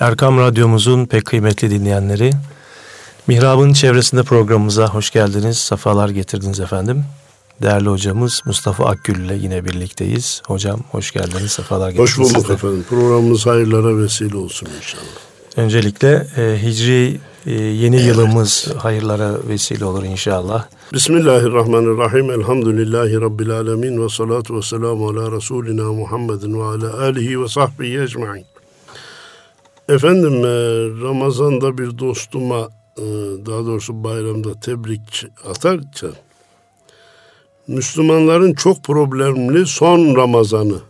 Erkam Radyomuzun pek kıymetli dinleyenleri, Mihrab'ın çevresinde programımıza hoş geldiniz, safalar getirdiniz efendim. Değerli hocamız Mustafa Akgül ile yine birlikteyiz. Hocam hoş geldiniz, sefalar getirdiniz. Hoş bulduk sizde. efendim. Programımız hayırlara vesile olsun inşallah. Öncelikle e, Hicri e, yeni evet. yılımız hayırlara vesile olur inşallah. Bismillahirrahmanirrahim. Elhamdülillahi Rabbil alemin ve salatu ve selamu ala Resulina Muhammedin ve ala alihi ve sahbihi ecma'in. Efendim e, Ramazan'da bir dostuma e, daha doğrusu bayramda tebrik atarken Müslümanların çok problemli son Ramazanı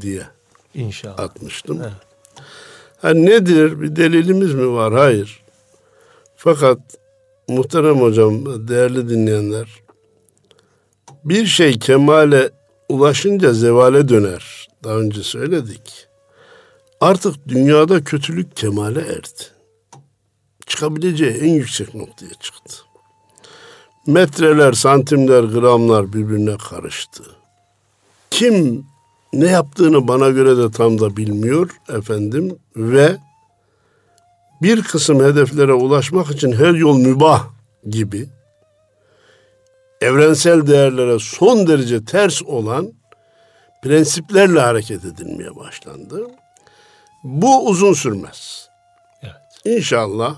diye İnşallah. atmıştım. Evet. Ha, nedir? Bir delilimiz mi var? Hayır. Fakat muhterem hocam, değerli dinleyenler, bir şey kemale ulaşınca zevale döner. Daha önce söyledik. Artık dünyada kötülük kemale erdi. Çıkabileceği en yüksek noktaya çıktı. Metreler, santimler, gramlar birbirine karıştı. Kim ne yaptığını bana göre de tam da bilmiyor efendim ve bir kısım hedeflere ulaşmak için her yol mübah gibi evrensel değerlere son derece ters olan prensiplerle hareket edilmeye başlandı. Bu uzun sürmez. Evet. İnşallah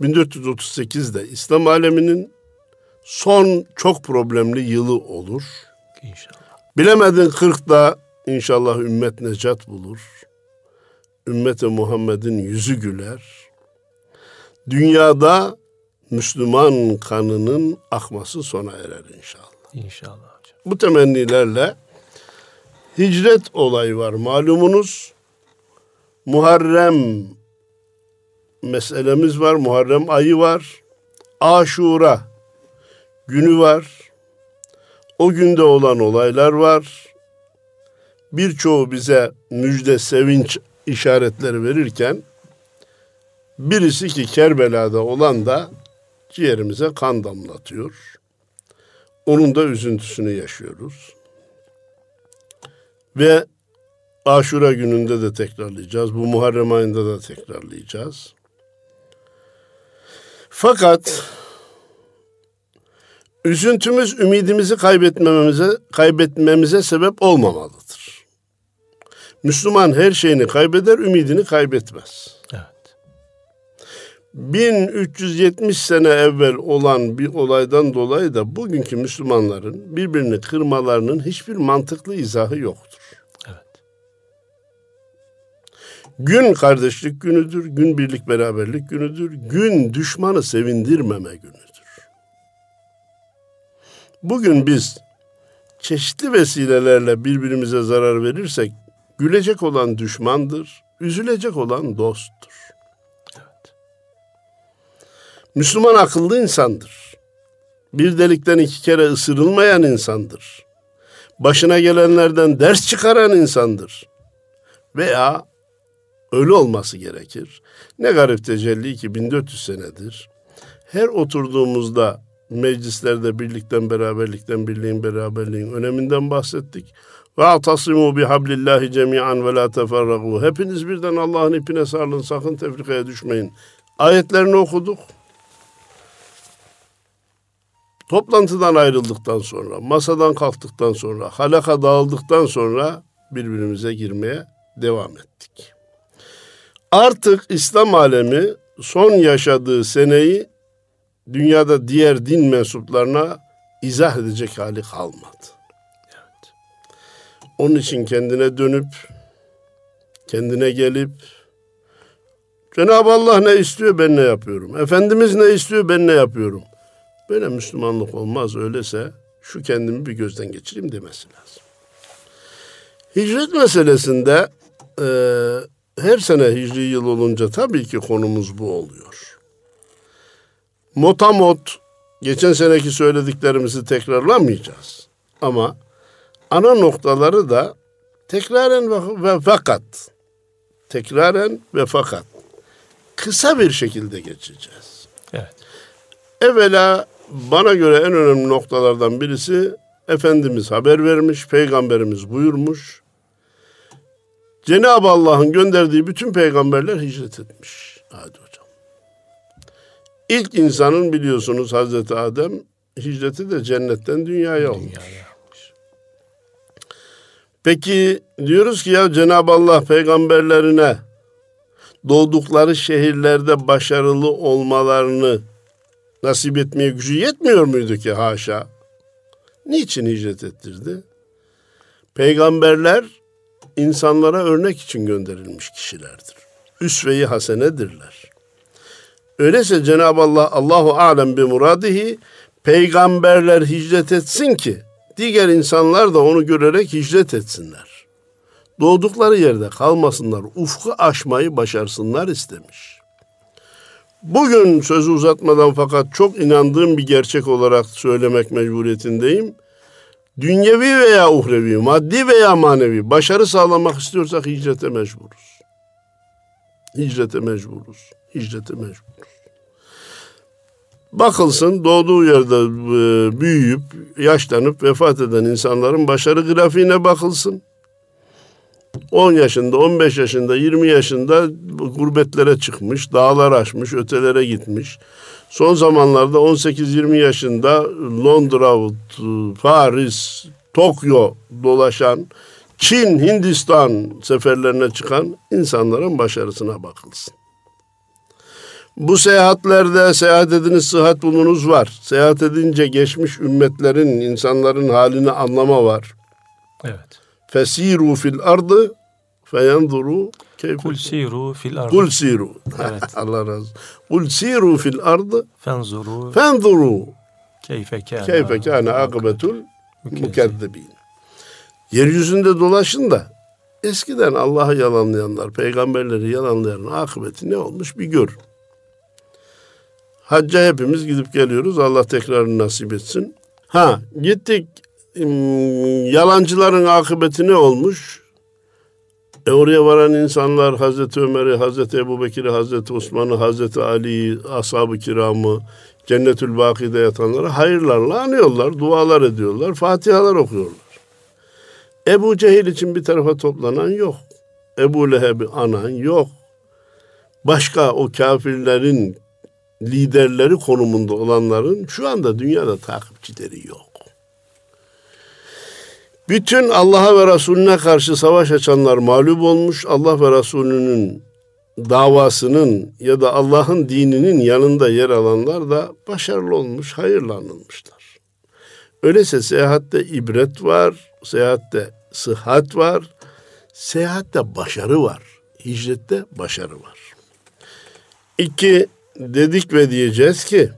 1438'de İslam aleminin son çok problemli yılı olur. İnşallah. Bilemedin 40'da inşallah ümmet necat bulur. Ümmete Muhammed'in yüzü güler. Dünyada Müslüman kanının akması sona erer inşallah. İnşallah hocam. Bu temennilerle hicret olayı var malumunuz. Muharrem meselemiz var. Muharrem ayı var. Aşura günü var. O günde olan olaylar var. Birçoğu bize müjde, sevinç işaretleri verirken birisi ki Kerbela'da olan da ciğerimize kan damlatıyor. Onun da üzüntüsünü yaşıyoruz. Ve Aşura gününde de tekrarlayacağız. Bu Muharrem ayında da tekrarlayacağız. Fakat üzüntümüz ümidimizi kaybetmemize kaybetmemize sebep olmamalıdır. Müslüman her şeyini kaybeder, ümidini kaybetmez. Evet. 1370 sene evvel olan bir olaydan dolayı da bugünkü Müslümanların birbirini kırmalarının hiçbir mantıklı izahı yoktur. Gün kardeşlik günüdür, gün birlik beraberlik günüdür, gün düşmanı sevindirmeme günüdür. Bugün biz çeşitli vesilelerle birbirimize zarar verirsek gülecek olan düşmandır, üzülecek olan dosttur. Evet. Müslüman akıllı insandır. Bir delikten iki kere ısırılmayan insandır. Başına gelenlerden ders çıkaran insandır. Veya Öyle olması gerekir. Ne garip tecelli ki 1400 senedir. Her oturduğumuzda meclislerde birlikten, beraberlikten, birliğin, beraberliğin öneminden bahsettik. Ve atasimu bihablillahi cemian ve la teferragu. Hepiniz birden Allah'ın ipine sarılın, sakın tefrikaya düşmeyin. Ayetlerini okuduk. Toplantıdan ayrıldıktan sonra, masadan kalktıktan sonra, halaka dağıldıktan sonra birbirimize girmeye devam ettik. Artık İslam alemi son yaşadığı seneyi dünyada diğer din mensuplarına izah edecek hali kalmadı. Evet. Onun için kendine dönüp, kendine gelip, Cenab-ı Allah ne istiyor ben ne yapıyorum. Efendimiz ne istiyor ben ne yapıyorum. Böyle Müslümanlık olmaz öylese şu kendimi bir gözden geçireyim demesi lazım. Hicret meselesinde e, her sene hicri yıl olunca tabii ki konumuz bu oluyor. Motamot geçen seneki söylediklerimizi tekrarlamayacağız. Ama ana noktaları da tekraren ve, ve fakat tekraren ve fakat kısa bir şekilde geçeceğiz. Evet. Evvela bana göre en önemli noktalardan birisi Efendimiz haber vermiş, Peygamberimiz buyurmuş Cenab-ı Allah'ın gönderdiği bütün peygamberler hicret etmiş. Hadi hocam. İlk insanın biliyorsunuz Hazreti Adem hicreti de cennetten dünyaya olmuş. Dünyaya. Peki diyoruz ki ya Cenab-ı Allah peygamberlerine doğdukları şehirlerde başarılı olmalarını nasip etmeye gücü yetmiyor muydu ki haşa? Niçin hicret ettirdi? Peygamberler insanlara örnek için gönderilmiş kişilerdir. Üsve-i hasenedirler. Öyleyse Cenab-ı Allah Allahu alem bi muradihi peygamberler hicret etsin ki diğer insanlar da onu görerek hicret etsinler. Doğdukları yerde kalmasınlar, ufku aşmayı başarsınlar istemiş. Bugün sözü uzatmadan fakat çok inandığım bir gerçek olarak söylemek mecburiyetindeyim. Dünyevi veya uhrevi, maddi veya manevi başarı sağlamak istiyorsak hicrete mecburuz. Hicrete mecburuz. Hicrete mecburuz. Bakılsın doğduğu yerde e, büyüyüp, yaşlanıp vefat eden insanların başarı grafiğine bakılsın. 10 yaşında, 15 yaşında, 20 yaşında gurbetlere çıkmış, dağlar aşmış, ötelere gitmiş. Son zamanlarda 18-20 yaşında Londra, Paris, Tokyo dolaşan, Çin, Hindistan seferlerine çıkan insanların başarısına bakılsın. Bu seyahatlerde seyahat ediniz sıhhat bulunuz var. Seyahat edince geçmiş ümmetlerin, insanların halini anlama var. Evet. Fesiru fil ardı feyenzuru keyfe. Kul siru fil ardı. Kul siru. Evet. Allah razı olsun. Kul siru fil ardı fenzuru. Fenzuru. Keyfe kâne. Keyfe kâne akıbetul mükezzebin. Yeryüzünde dolaşın da eskiden Allah'ı yalanlayanlar, peygamberleri yalanlayanın akıbeti ne olmuş bir gör. Hacca hepimiz gidip geliyoruz. Allah tekrarını nasip etsin. Ha gittik yalancıların akıbeti ne olmuş? E oraya varan insanlar Hazreti Ömer'i, Hazreti Ebu Bekir'i, Hazreti Osman'ı, Hazreti Ali'yi, ashab-ı kiramı, Cennetül Baki'de yatanları hayırlarla anıyorlar, dualar ediyorlar, fatihalar okuyorlar. Ebu Cehil için bir tarafa toplanan yok. Ebu Leheb'i anan yok. Başka o kafirlerin liderleri konumunda olanların şu anda dünyada takipçileri yok. Bütün Allah'a ve Resulüne karşı savaş açanlar mağlup olmuş. Allah ve Resulünün davasının ya da Allah'ın dininin yanında yer alanlar da başarılı olmuş, hayırlanılmışlar. Öyleyse seyahatte ibret var, seyahatte sıhhat var, seyahatte başarı var, hicrette başarı var. İki, dedik ve diyeceğiz ki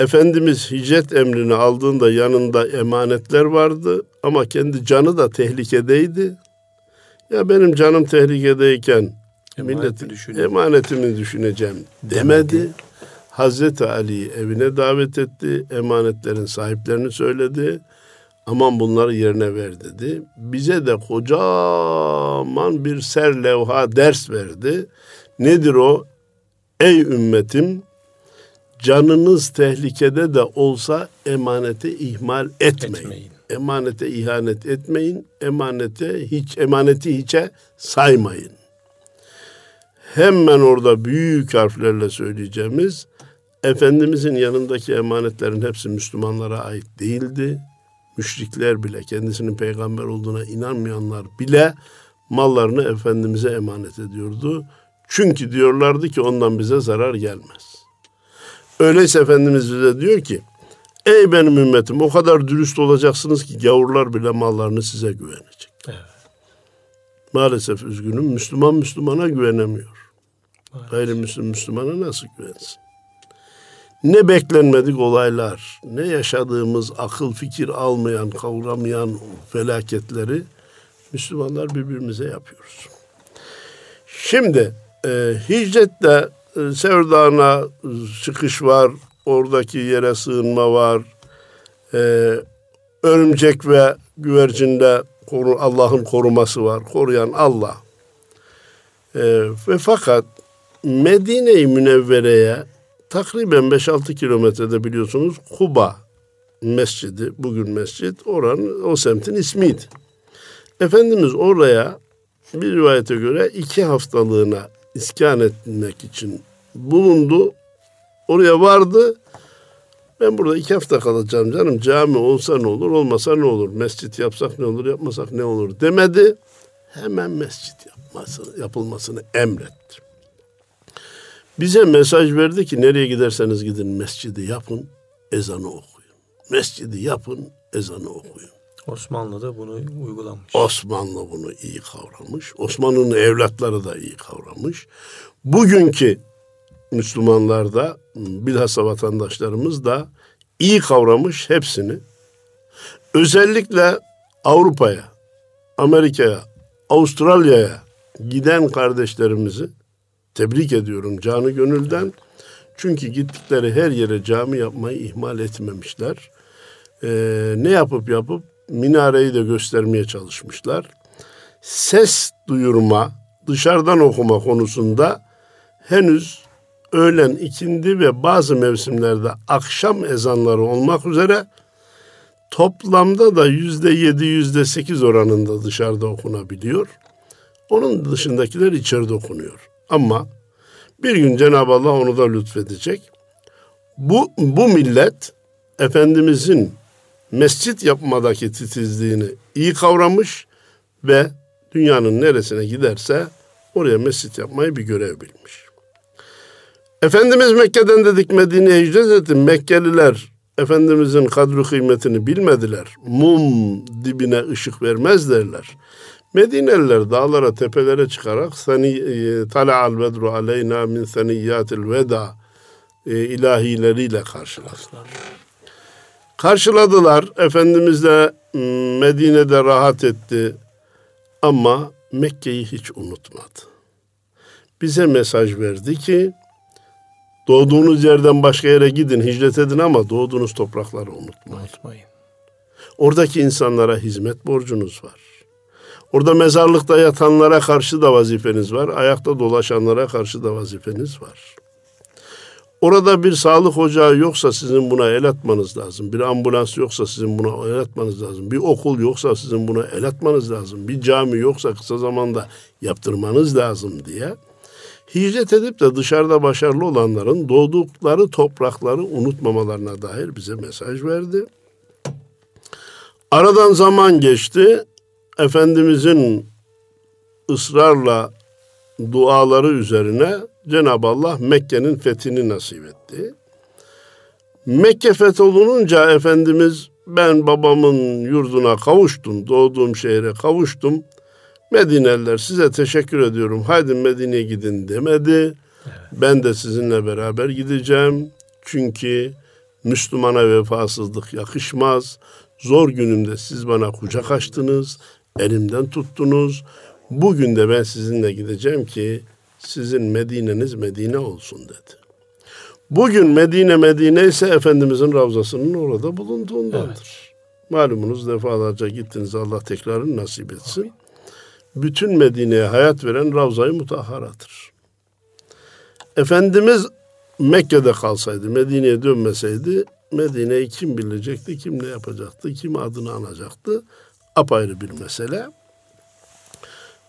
Efendimiz hicret emrini aldığında yanında emanetler vardı ama kendi canı da tehlikedeydi. Ya benim canım tehlikedeyken milletin emanetimi düşüneceğim demedi. Hazreti Ali evine davet etti. Emanetlerin sahiplerini söyledi. Aman bunları yerine ver dedi. Bize de kocaman bir ser levha ders verdi. Nedir o? Ey ümmetim canınız tehlikede de olsa emanete ihmal etmeyin. etmeyin. Emanete ihanet etmeyin. Emanete hiç emaneti hiçe saymayın. Hemen orada büyük harflerle söyleyeceğimiz Efendimizin yanındaki emanetlerin hepsi Müslümanlara ait değildi. Müşrikler bile kendisinin peygamber olduğuna inanmayanlar bile mallarını Efendimiz'e emanet ediyordu. Çünkü diyorlardı ki ondan bize zarar gelmez. Öyleyse Efendimiz bize diyor ki Ey benim ümmetim o kadar dürüst olacaksınız ki gavurlar bile mallarını size güvenecek. Evet. Maalesef üzgünüm Müslüman Müslümana güvenemiyor. Maalesef. Gayrimüslim Müslümana nasıl güvensin? Ne beklenmedik olaylar, ne yaşadığımız akıl fikir almayan, kavramayan felaketleri Müslümanlar birbirimize yapıyoruz. Şimdi e, hicrette e, Sevdağ'ına çıkış var, oradaki yere sığınma var. E, örümcek ve güvercinde koru, Allah'ın koruması var, koruyan Allah. E, ve fakat Medine-i Münevvere'ye takriben 5-6 kilometrede biliyorsunuz Kuba Mescidi, bugün mescid, oranın o semtin ismiydi. Efendimiz oraya bir rivayete göre iki haftalığına iskan etmek için bulundu. Oraya vardı. Ben burada iki hafta kalacağım canım. Cami olsa ne olur, olmasa ne olur? Mescit yapsak ne olur, yapmasak ne olur demedi. Hemen mescit yapması, yapılmasını emretti. Bize mesaj verdi ki nereye giderseniz gidin mescidi yapın, ezanı okuyun. Mescidi yapın, ezanı okuyun. Osmanlı da bunu uygulamış. Osmanlı bunu iyi kavramış. Osmanlı'nın evlatları da iyi kavramış. Bugünkü Müslümanlar da bilhassa vatandaşlarımız da iyi kavramış hepsini. Özellikle Avrupa'ya, Amerika'ya, Avustralya'ya giden kardeşlerimizi tebrik ediyorum canı gönülden. Çünkü gittikleri her yere cami yapmayı ihmal etmemişler. Ee, ne yapıp yapıp minareyi de göstermeye çalışmışlar. Ses duyurma, dışarıdan okuma konusunda henüz öğlen, ikindi ve bazı mevsimlerde akşam ezanları olmak üzere toplamda da yüzde yedi, yüzde sekiz oranında dışarıda okunabiliyor. Onun dışındakiler içeride okunuyor. Ama bir gün Cenab-ı Allah onu da lütfedecek. Bu, bu millet Efendimizin mescit yapmadaki titizliğini iyi kavramış ve dünyanın neresine giderse oraya mescit yapmayı bir görev bilmiş. Efendimiz Mekke'den dedik Medine'ye hicret etti. Mekkeliler Efendimizin kadru kıymetini bilmediler. Mum dibine ışık vermez derler. Medineliler dağlara tepelere çıkarak seni e, tala'al bedru aleyna min seniyyatil veda e, ilahileriyle karşılaştılar. Karşıladılar. Efendimiz de Medine'de rahat etti. Ama Mekke'yi hiç unutmadı. Bize mesaj verdi ki doğduğunuz yerden başka yere gidin, hicret edin ama doğduğunuz toprakları unutmayın. unutmayın. Oradaki insanlara hizmet borcunuz var. Orada mezarlıkta yatanlara karşı da vazifeniz var. Ayakta dolaşanlara karşı da vazifeniz var. Orada bir sağlık ocağı yoksa sizin buna el atmanız lazım. Bir ambulans yoksa sizin buna el atmanız lazım. Bir okul yoksa sizin buna el atmanız lazım. Bir cami yoksa kısa zamanda yaptırmanız lazım diye. Hicret edip de dışarıda başarılı olanların doğdukları toprakları unutmamalarına dair bize mesaj verdi. Aradan zaman geçti. Efendimizin ısrarla duaları üzerine Cenab-ı Allah Mekke'nin fethini nasip etti. Mekke fetholununca Efendimiz ben babamın yurduna kavuştum, doğduğum şehre kavuştum. Medineliler size teşekkür ediyorum. Haydi Medine'ye gidin demedi. Evet. Ben de sizinle beraber gideceğim. Çünkü Müslümana vefasızlık yakışmaz. Zor günümde siz bana kucak açtınız, elimden tuttunuz. Bugün de ben sizinle gideceğim ki sizin Medine'niz Medine olsun dedi. Bugün Medine Medine ise Efendimizin Ravzası'nın orada bulunduğundandır. Evet. Malumunuz defalarca gittiniz Allah tekrarını nasip etsin. Amin. Bütün Medine'ye hayat veren Ravza-i Mutahharadır. Efendimiz Mekke'de kalsaydı, Medine'ye dönmeseydi Medine'yi kim bilecekti, kim ne yapacaktı, kim adını anacaktı apayrı bir mesele.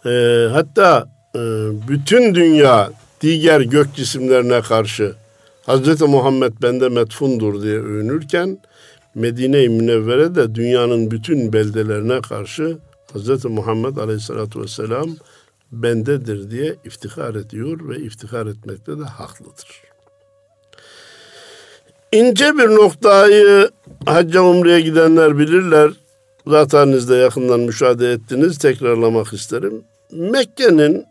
Ee, hatta e, bütün dünya diğer gök cisimlerine karşı Hazreti Muhammed bende metfundur diye övünürken Medine-i Münevvere de dünyanın bütün beldelerine karşı Hazreti Muhammed Aleyhisselatü Vesselam bendedir diye iftihar ediyor ve iftihar etmekte de haklıdır. İnce bir noktayı hacca umreye gidenler bilirler. Zaten de yakından müşahede ettiniz. Tekrarlamak isterim. Mekke'nin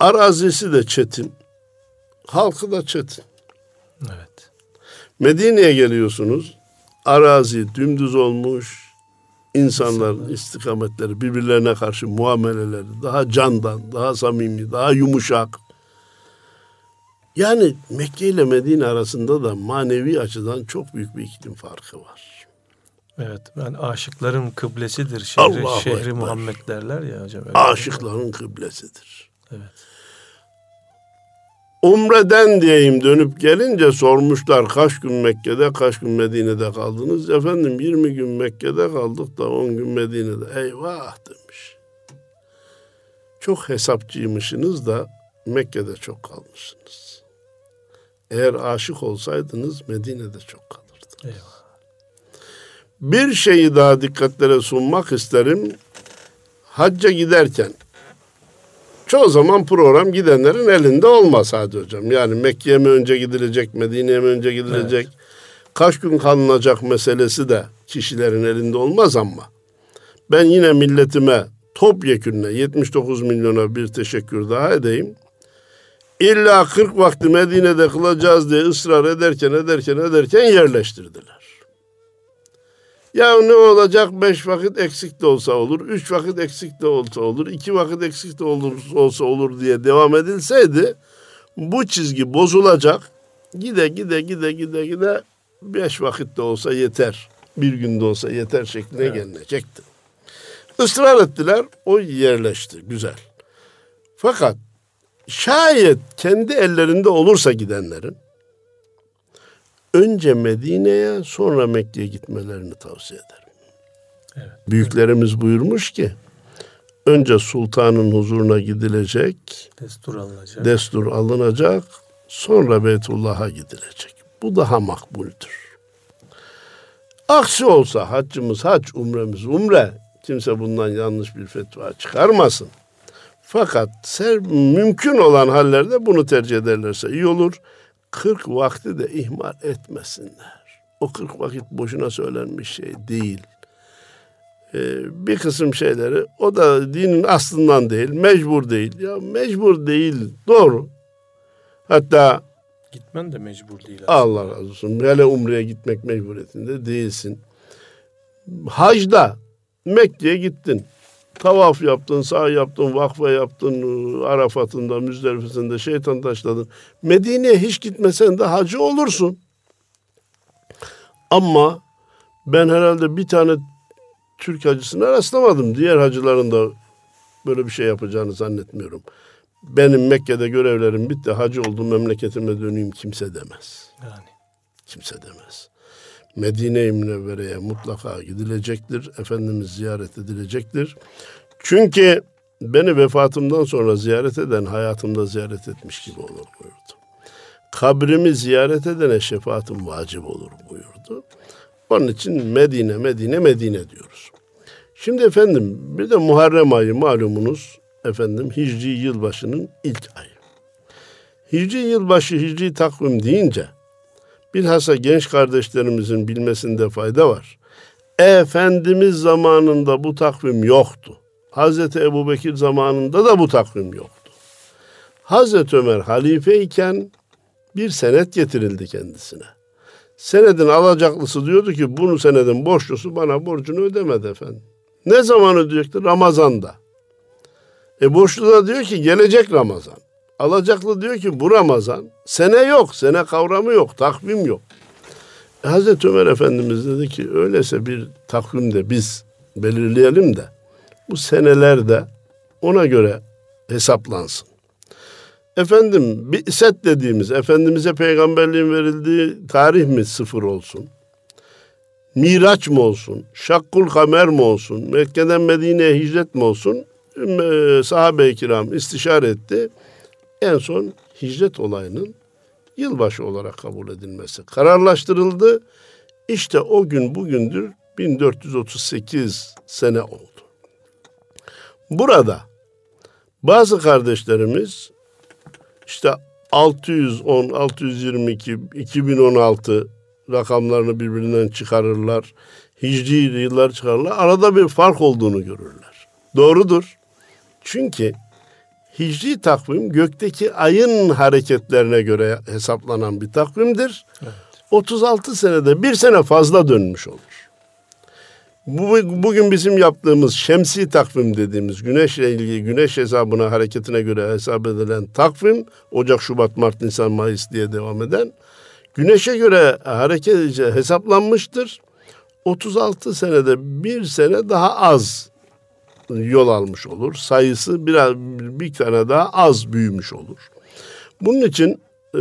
arazisi de çetin. Halkı da çetin. Evet. Medine'ye geliyorsunuz. Arazi dümdüz olmuş. İnsanlar İnsanlar. istikametleri birbirlerine karşı muameleleri daha candan, daha samimi, daha yumuşak. Yani Mekke ile Medine arasında da manevi açıdan çok büyük bir iklim farkı var. Evet ben aşıkların kıblesidir şehri, Allahu şehri. Muhammed derler ya hocam. Aşıkların kıblesidir. Evet. Umreden diyeyim dönüp gelince sormuşlar kaç gün Mekke'de kaç gün Medine'de kaldınız. Efendim 20 gün Mekke'de kaldık da 10 gün Medine'de. Eyvah demiş. çok hesapçıymışsınız da Mekke'de çok kalmışsınız. Eğer aşık olsaydınız Medine'de çok kalırdınız. Eyvallah. Bir şeyi daha dikkatlere sunmak isterim. Hacca giderken çoğu zaman program gidenlerin elinde olmaz hadi hocam. Yani Mekke'ye mi önce gidilecek, Medine'ye mi önce gidilecek, evet. kaç gün kalınacak meselesi de kişilerin elinde olmaz ama ben yine milletime topyekünle 79 milyona bir teşekkür daha edeyim. İlla 40 vakti Medine'de kılacağız diye ısrar ederken ederken ederken yerleştirdiler. Ya ne olacak beş vakit eksik de olsa olur, üç vakit eksik de olsa olur, iki vakit eksik de olur, olsa olur diye devam edilseydi bu çizgi bozulacak. Gide gide gide gide gide beş vakit de olsa yeter, bir günde olsa yeter şekline evet. gelinecekti. Israr ettiler, o yerleşti, güzel. Fakat şayet kendi ellerinde olursa gidenlerin önce Medine'ye sonra Mekke'ye gitmelerini tavsiye ederim. Evet. Büyüklerimiz buyurmuş ki önce sultanın huzuruna gidilecek, destur alınacak. Destur alınacak, sonra Beytullah'a gidilecek. Bu daha makbuldür. Aksi olsa haccımız hac, umremiz umre. Kimse bundan yanlış bir fetva çıkarmasın. Fakat ser, mümkün olan hallerde bunu tercih ederlerse iyi olur. 40 vakti de ihmal etmesinler. O 40 vakit boşuna söylenmiş şey değil. Ee, bir kısım şeyleri o da dinin aslından değil, mecbur değil. Ya mecbur değil, doğru. Hatta gitmen de mecbur değil. Aslında. Allah razı olsun. Hele umreye gitmek mecburiyetinde değilsin. Hacda Mekke'ye gittin. Tavaf yaptın, sağ yaptın, vakfa yaptın, Arafat'ında, Müzdelife'sinde şeytan taşladın. Medine'ye hiç gitmesen de hacı olursun. Ama ben herhalde bir tane Türk hacısına rastlamadım. Diğer hacıların da böyle bir şey yapacağını zannetmiyorum. Benim Mekke'de görevlerim bitti, hacı oldum, memleketime döneyim kimse demez. Yani. Kimse demez. Medine-i Münevvere'ye mutlaka gidilecektir. Efendimiz ziyaret edilecektir. Çünkü beni vefatımdan sonra ziyaret eden hayatımda ziyaret etmiş gibi olur buyurdu. Kabrimi ziyaret edene şefaatim vacip olur buyurdu. Onun için Medine, Medine, Medine diyoruz. Şimdi efendim bir de Muharrem ayı malumunuz efendim Hicri yılbaşının ilk ayı. Hicri yılbaşı Hicri takvim deyince bilhassa genç kardeşlerimizin bilmesinde fayda var. Efendimiz zamanında bu takvim yoktu. Hazreti Ebu Bekir zamanında da bu takvim yoktu. Hazreti Ömer halife iken bir senet getirildi kendisine. Senedin alacaklısı diyordu ki bunu senedin borçlusu bana borcunu ödemedi efendim. Ne zaman ödeyecekti? Ramazan'da. E borçlu da diyor ki gelecek Ramazan. Alacaklı diyor ki bu Ramazan. Sene yok, sene kavramı yok, takvim yok. E Hazreti Ömer Efendimiz dedi ki öyleyse bir takvim de biz belirleyelim de bu senelerde ona göre hesaplansın. Efendim bir set dediğimiz Efendimiz'e peygamberliğin verildiği tarih mi sıfır olsun? Miraç mı olsun? Şakkul kamer mi olsun? Mekke'den Medine'ye hicret mi olsun? Sahabe-i kiram istişare etti. En son hicret olayının yılbaşı olarak kabul edilmesi kararlaştırıldı. İşte o gün bugündür 1438 sene oldu. Burada bazı kardeşlerimiz işte 610, 622, 2016 rakamlarını birbirinden çıkarırlar. Hicri yıllar çıkarırlar. Arada bir fark olduğunu görürler. Doğrudur. Çünkü hicri takvim gökteki ayın hareketlerine göre hesaplanan bir takvimdir. Evet. 36 senede bir sene fazla dönmüş olur. Bu, bugün bizim yaptığımız şemsi takvim dediğimiz güneşle ilgili güneş hesabına hareketine göre hesap edilen takvim Ocak, Şubat, Mart, Nisan, Mayıs diye devam eden güneşe göre hareket hesaplanmıştır. 36 senede bir sene daha az yol almış olur. Sayısı biraz bir tane daha az büyümüş olur. Bunun için e,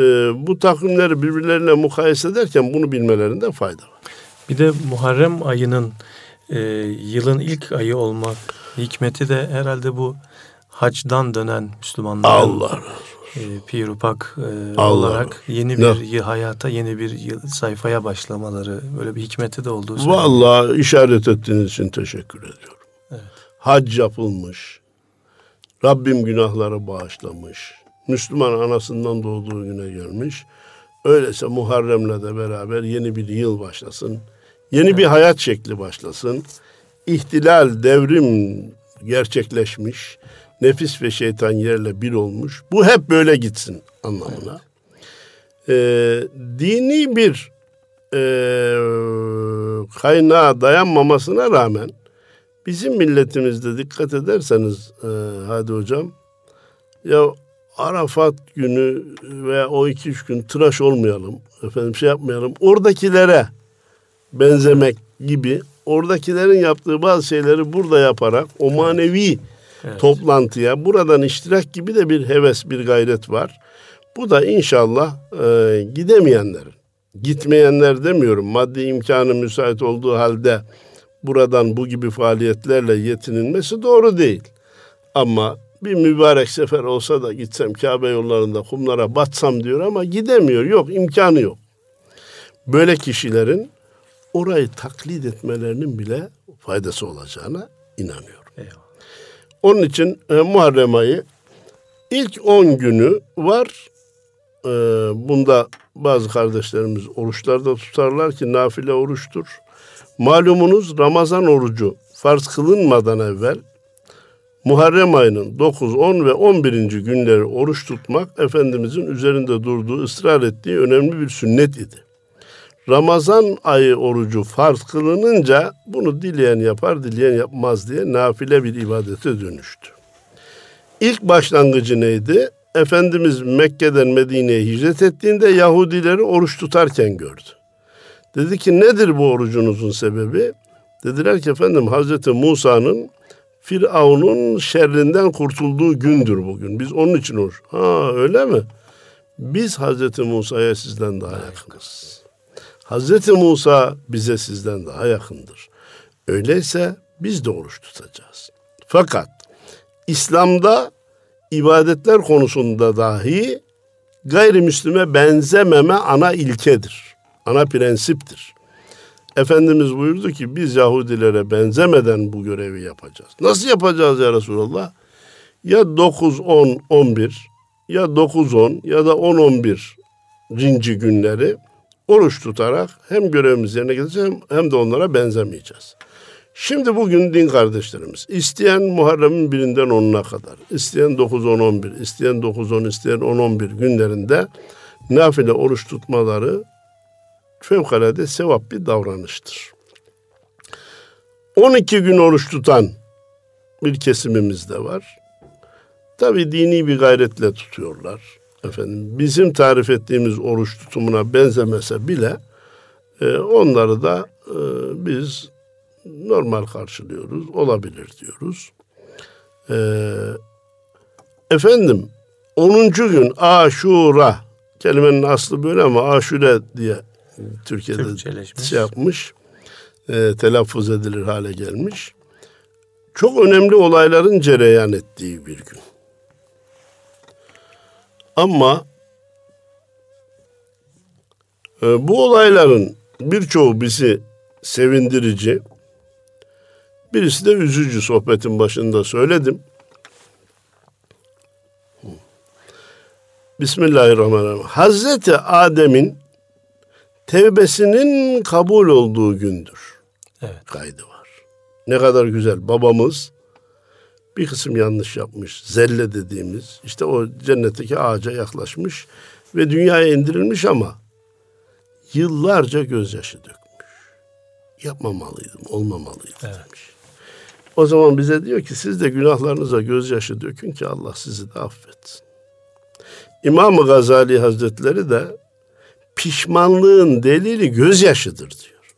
bu takvimleri birbirlerine mukayese ederken bunu bilmelerinde fayda var. Bir de Muharrem ayının e, yılın ilk ayı olmak hikmeti de herhalde bu hacdan dönen Müslümanlar Allah e, pirupak e, olarak yeni bir ne? hayata, yeni bir sayfaya başlamaları böyle bir hikmeti de olduğu söyleniyor. Vallahi işaret ettiğiniz için teşekkür ediyorum. Evet. Hac yapılmış. Rabbim günahları bağışlamış. Müslüman anasından doğduğu güne gelmiş. Öyleyse Muharrem'le de beraber yeni bir yıl başlasın. Yeni bir hayat şekli başlasın. İhtilal, devrim gerçekleşmiş nefis ve şeytan yerle bir olmuş. Bu hep böyle gitsin anlamına. Ee, dini bir e, kaynağa dayanmamasına rağmen bizim milletimizde dikkat ederseniz e, hadi hocam ya Arafat günü veya o iki üç gün tıraş olmayalım efendim şey yapmayalım oradakilere benzemek gibi oradakilerin yaptığı bazı şeyleri burada yaparak o manevi evet. toplantıya buradan iştirak gibi de bir heves, bir gayret var. Bu da inşallah e, gidemeyenlerin, gitmeyenler demiyorum maddi imkanı müsait olduğu halde buradan bu gibi faaliyetlerle yetinilmesi doğru değil. Ama bir mübarek sefer olsa da gitsem Kabe yollarında kumlara batsam diyor ama gidemiyor. Yok imkanı yok. Böyle kişilerin orayı taklit etmelerinin bile faydası olacağına inanıyorum. Eyvallah. Onun için e, Muharrem ayı ilk 10 günü var. E, bunda bazı kardeşlerimiz oruçlarda tutarlar ki nafile oruçtur. Malumunuz Ramazan orucu farz kılınmadan evvel Muharrem ayının 9, 10 ve 11. günleri oruç tutmak Efendimizin üzerinde durduğu, ısrar ettiği önemli bir sünnet idi. Ramazan ayı orucu farz kılınınca bunu dileyen yapar, dileyen yapmaz diye nafile bir ibadete dönüştü. İlk başlangıcı neydi? Efendimiz Mekke'den Medine'ye hicret ettiğinde Yahudileri oruç tutarken gördü. Dedi ki nedir bu orucunuzun sebebi? Dediler ki efendim Hazreti Musa'nın Firavun'un şerrinden kurtulduğu gündür bugün. Biz onun için oruç. Ha öyle mi? Biz Hazreti Musa'ya sizden daha yakınız. Hazreti Musa bize sizden daha yakındır. Öyleyse biz de oruç tutacağız. Fakat İslam'da ibadetler konusunda dahi gayrimüslime benzememe ana ilkedir. Ana prensiptir. Efendimiz buyurdu ki biz Yahudilere benzemeden bu görevi yapacağız. Nasıl yapacağız ya Resulallah? Ya 9, 10, 11 ya 9, 10 ya da 10, 11 rinci günleri oruç tutarak hem görevimizi yerine getireceğiz hem de onlara benzemeyeceğiz. Şimdi bugün din kardeşlerimiz isteyen Muharrem'in birinden onuna kadar, isteyen 9-10-11, isteyen 9-10, isteyen 10-11 günlerinde nafile oruç tutmaları fevkalade sevap bir davranıştır. 12 gün oruç tutan bir kesimimiz de var. Tabi dini bir gayretle tutuyorlar efendim bizim tarif ettiğimiz oruç tutumuna benzemese bile e, onları da e, biz normal karşılıyoruz. Olabilir diyoruz. E, efendim 10. gün Aşura kelimenin aslı böyle ama Aşure diye Türkiye'de şey yapmış. E, telaffuz edilir hale gelmiş. Çok önemli olayların cereyan ettiği bir gün. Ama e, bu olayların birçoğu bizi sevindirici, birisi de üzücü sohbetin başında söyledim. Bismillahirrahmanirrahim. Hazreti Adem'in tevbesinin kabul olduğu gündür. Evet. Kaydı var. Ne kadar güzel. Babamız bir kısım yanlış yapmış. Zelle dediğimiz işte o cennetteki ağaca yaklaşmış ve dünyaya indirilmiş ama yıllarca gözyaşı dökmüş. Yapmamalıydım, olmamalıydım evet. demiş. O zaman bize diyor ki siz de günahlarınıza gözyaşı dökün ki Allah sizi de affetsin. İmam-ı Gazali Hazretleri de pişmanlığın delili gözyaşıdır diyor.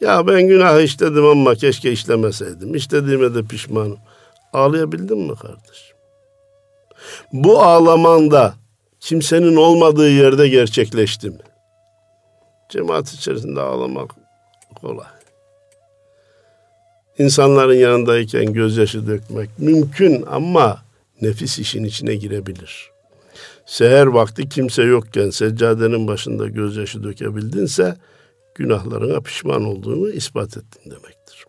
Ya ben günah işledim ama keşke işlemeseydim. İşlediğime de pişmanım. Ağlayabildin mi kardeşim? Bu ağlamanda kimsenin olmadığı yerde gerçekleşti mi? Cemaat içerisinde ağlamak kolay. İnsanların yanındayken gözyaşı dökmek mümkün ama nefis işin içine girebilir. Seher vakti kimse yokken seccadenin başında gözyaşı dökebildinse günahlarına pişman olduğunu ispat ettin demektir.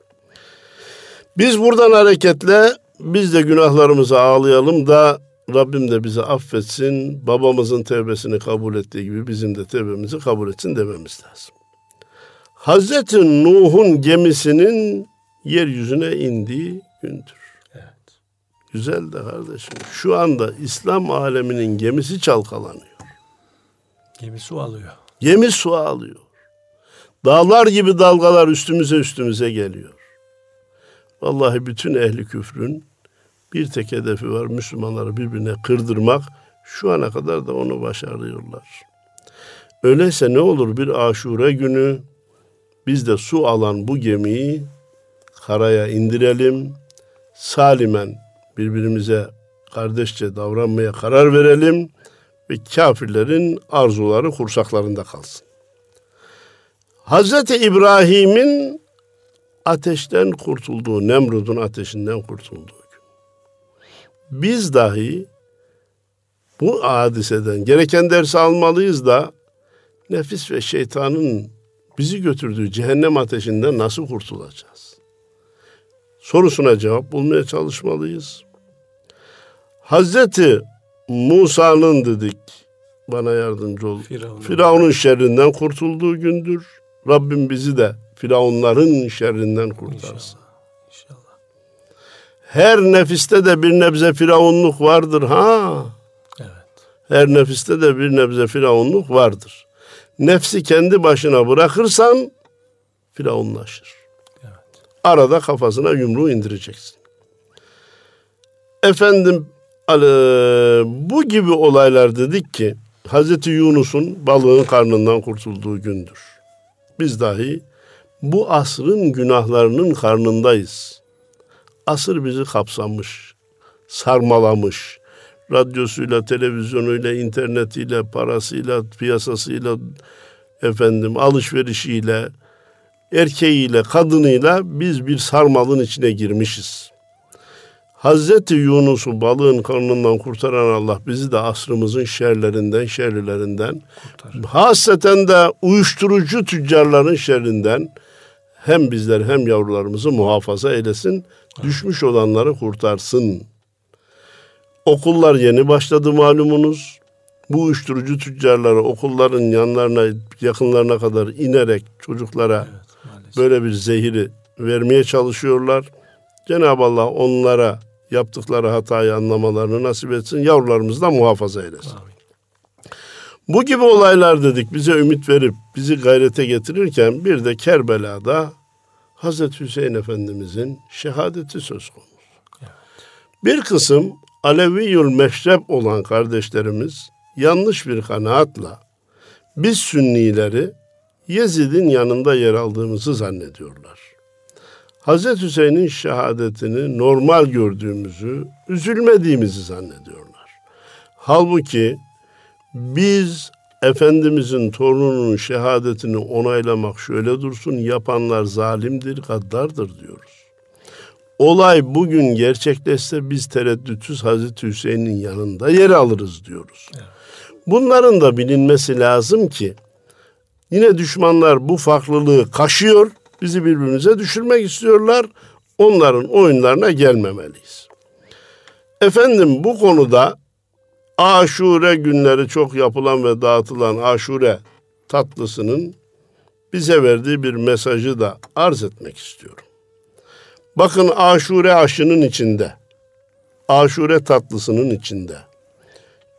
Biz buradan hareketle biz de günahlarımızı ağlayalım da Rabbim de bizi affetsin, babamızın tevbesini kabul ettiği gibi bizim de tevbemizi kabul etsin dememiz lazım. Hazreti Nuh'un gemisinin yeryüzüne indiği gündür. Güzel de kardeşim. Şu anda İslam aleminin gemisi çalkalanıyor. Gemi su alıyor. Gemi su alıyor. Dağlar gibi dalgalar üstümüze üstümüze geliyor. Vallahi bütün ehli küfrün bir tek hedefi var. Müslümanları birbirine kırdırmak. Şu ana kadar da onu başarıyorlar. Öyleyse ne olur bir aşure günü biz de su alan bu gemiyi karaya indirelim. Salimen birbirimize kardeşçe davranmaya karar verelim ve kafirlerin arzuları kursaklarında kalsın. Hazreti İbrahim'in ateşten kurtulduğu, Nemrud'un ateşinden kurtulduğu gün. Biz dahi bu hadiseden gereken dersi almalıyız da nefis ve şeytanın bizi götürdüğü cehennem ateşinden nasıl kurtulacağız? Sorusuna cevap bulmaya çalışmalıyız. Hazreti Musa'nın dedik bana yardımcı ol. Firavun'un Firavun şerrinden kurtulduğu gündür. Rabbim bizi de Firavunların şerrinden kurtarsın. İnşallah. İnşallah. Her nefiste de bir nebze firavunluk vardır ha. Evet. Her nefiste de bir nebze firavunluk vardır. Nefsi kendi başına bırakırsan firavunlaşır. Evet. Arada kafasına yumruğu indireceksin. Efendim bu gibi olaylar dedik ki Hazreti Yunus'un balığın karnından kurtulduğu gündür. Biz dahi bu asrın günahlarının karnındayız. Asır bizi kapsamış, sarmalamış. Radyosuyla, televizyonuyla, internetiyle, parasıyla, piyasasıyla, efendim alışverişiyle, erkeğiyle, kadınıyla biz bir sarmalın içine girmişiz. Hazreti Yunus'u balığın karnından kurtaran Allah bizi de asrımızın şerlerinden, şerlilerinden, Kurtar. hasreten de uyuşturucu tüccarların şerrinden hem bizler hem yavrularımızı muhafaza eylesin, düşmüş olanları kurtarsın. Okullar yeni başladı malumunuz. Bu uyuşturucu tüccarları okulların yanlarına, yakınlarına kadar inerek çocuklara evet, böyle bir zehiri vermeye çalışıyorlar. Cenab-ı Allah onlara yaptıkları hatayı anlamalarını nasip etsin. Yavrularımızı da muhafaza eylesin. Amin. Bu gibi olaylar dedik bize ümit verip bizi gayrete getirirken bir de Kerbela'da Hazreti Hüseyin Efendimizin şehadeti söz konusu. Evet. Bir kısım Aleviyül Meşrep olan kardeşlerimiz yanlış bir kanaatla biz Sünnileri Yezid'in yanında yer aldığımızı zannediyorlar. Hazreti Hüseyin'in şehadetini normal gördüğümüzü, üzülmediğimizi zannediyorlar. Halbuki biz Efendimizin torununun şehadetini onaylamak şöyle dursun, yapanlar zalimdir, gaddardır diyoruz. Olay bugün gerçekleşse biz tereddütsüz Hazreti Hüseyin'in yanında yer alırız diyoruz. Bunların da bilinmesi lazım ki yine düşmanlar bu farklılığı kaşıyor, bizi birbirimize düşürmek istiyorlar. Onların oyunlarına gelmemeliyiz. Efendim bu konuda aşure günleri çok yapılan ve dağıtılan aşure tatlısının bize verdiği bir mesajı da arz etmek istiyorum. Bakın aşure aşının içinde, aşure tatlısının içinde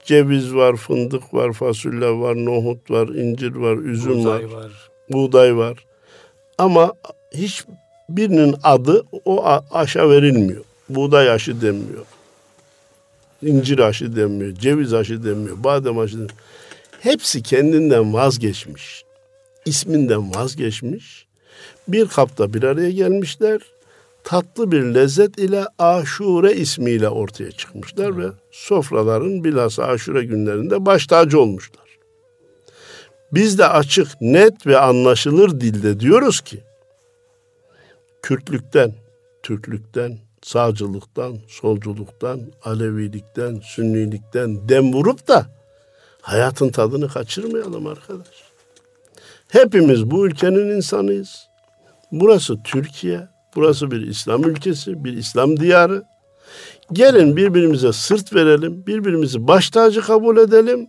ceviz var, fındık var, fasulye var, nohut var, incir var, üzüm buğday var, var, buğday var. Ama hiç birinin adı o aşa verilmiyor. Buğday aşı denmiyor. İncir aşı denmiyor. Ceviz aşı denmiyor. Badem aşı denmiyor. Hepsi kendinden vazgeçmiş. isminden vazgeçmiş. Bir kapta bir araya gelmişler. Tatlı bir lezzet ile aşure ismiyle ortaya çıkmışlar ve sofraların bilhassa aşure günlerinde baş tacı olmuşlar. Biz de açık, net ve anlaşılır dilde diyoruz ki Kürtlükten, Türklükten, sağcılıktan, solculuktan, Alevilikten, Sünnilikten dem vurup da hayatın tadını kaçırmayalım arkadaş. Hepimiz bu ülkenin insanıyız. Burası Türkiye, burası bir İslam ülkesi, bir İslam diyarı. Gelin birbirimize sırt verelim, birbirimizi baş tacı kabul edelim.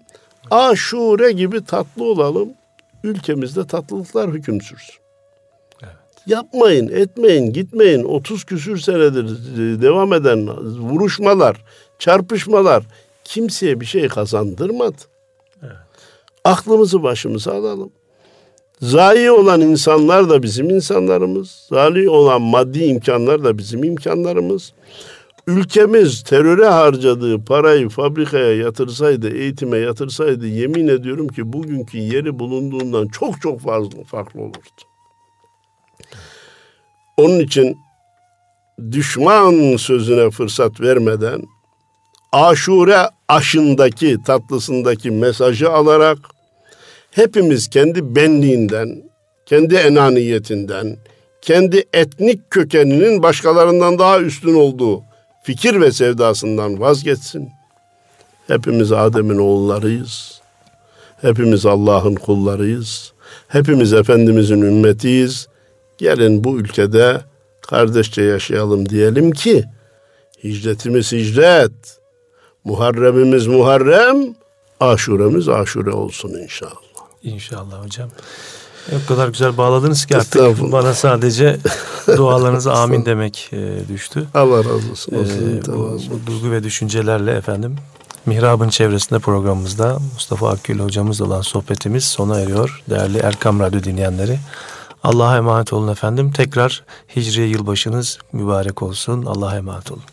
Aşure gibi tatlı olalım. Ülkemizde tatlılıklar hüküm sürsün. Yapmayın, etmeyin, gitmeyin. 30 küsür senedir devam eden vuruşmalar, çarpışmalar kimseye bir şey kazandırmadı. Evet. Aklımızı başımıza alalım. Zayi olan insanlar da bizim insanlarımız. Zayi olan maddi imkanlar da bizim imkanlarımız. Ülkemiz teröre harcadığı parayı fabrikaya yatırsaydı, eğitime yatırsaydı yemin ediyorum ki bugünkü yeri bulunduğundan çok çok fazla farklı olurdu. Onun için düşman sözüne fırsat vermeden aşure aşındaki tatlısındaki mesajı alarak hepimiz kendi benliğinden, kendi enaniyetinden, kendi etnik kökeninin başkalarından daha üstün olduğu fikir ve sevdasından vazgeçsin. Hepimiz Adem'in oğullarıyız. Hepimiz Allah'ın kullarıyız. Hepimiz Efendimizin ümmetiyiz. Gelin bu ülkede kardeşçe yaşayalım diyelim ki hicretimiz hicret, Muharremimiz Muharrem, Aşuremiz Aşure olsun inşallah. İnşallah hocam. O kadar güzel bağladınız ki artık bana sadece dualarınıza amin demek e, düştü. Allah razı olsun. Ee, bu, bu duygu ve düşüncelerle efendim Mihrab'ın çevresinde programımızda Mustafa Akgül hocamızla olan sohbetimiz sona eriyor. Değerli Erkam Radyo dinleyenleri. Allah'a emanet olun efendim. Tekrar Hicri yılbaşınız mübarek olsun. Allah'a emanet olun.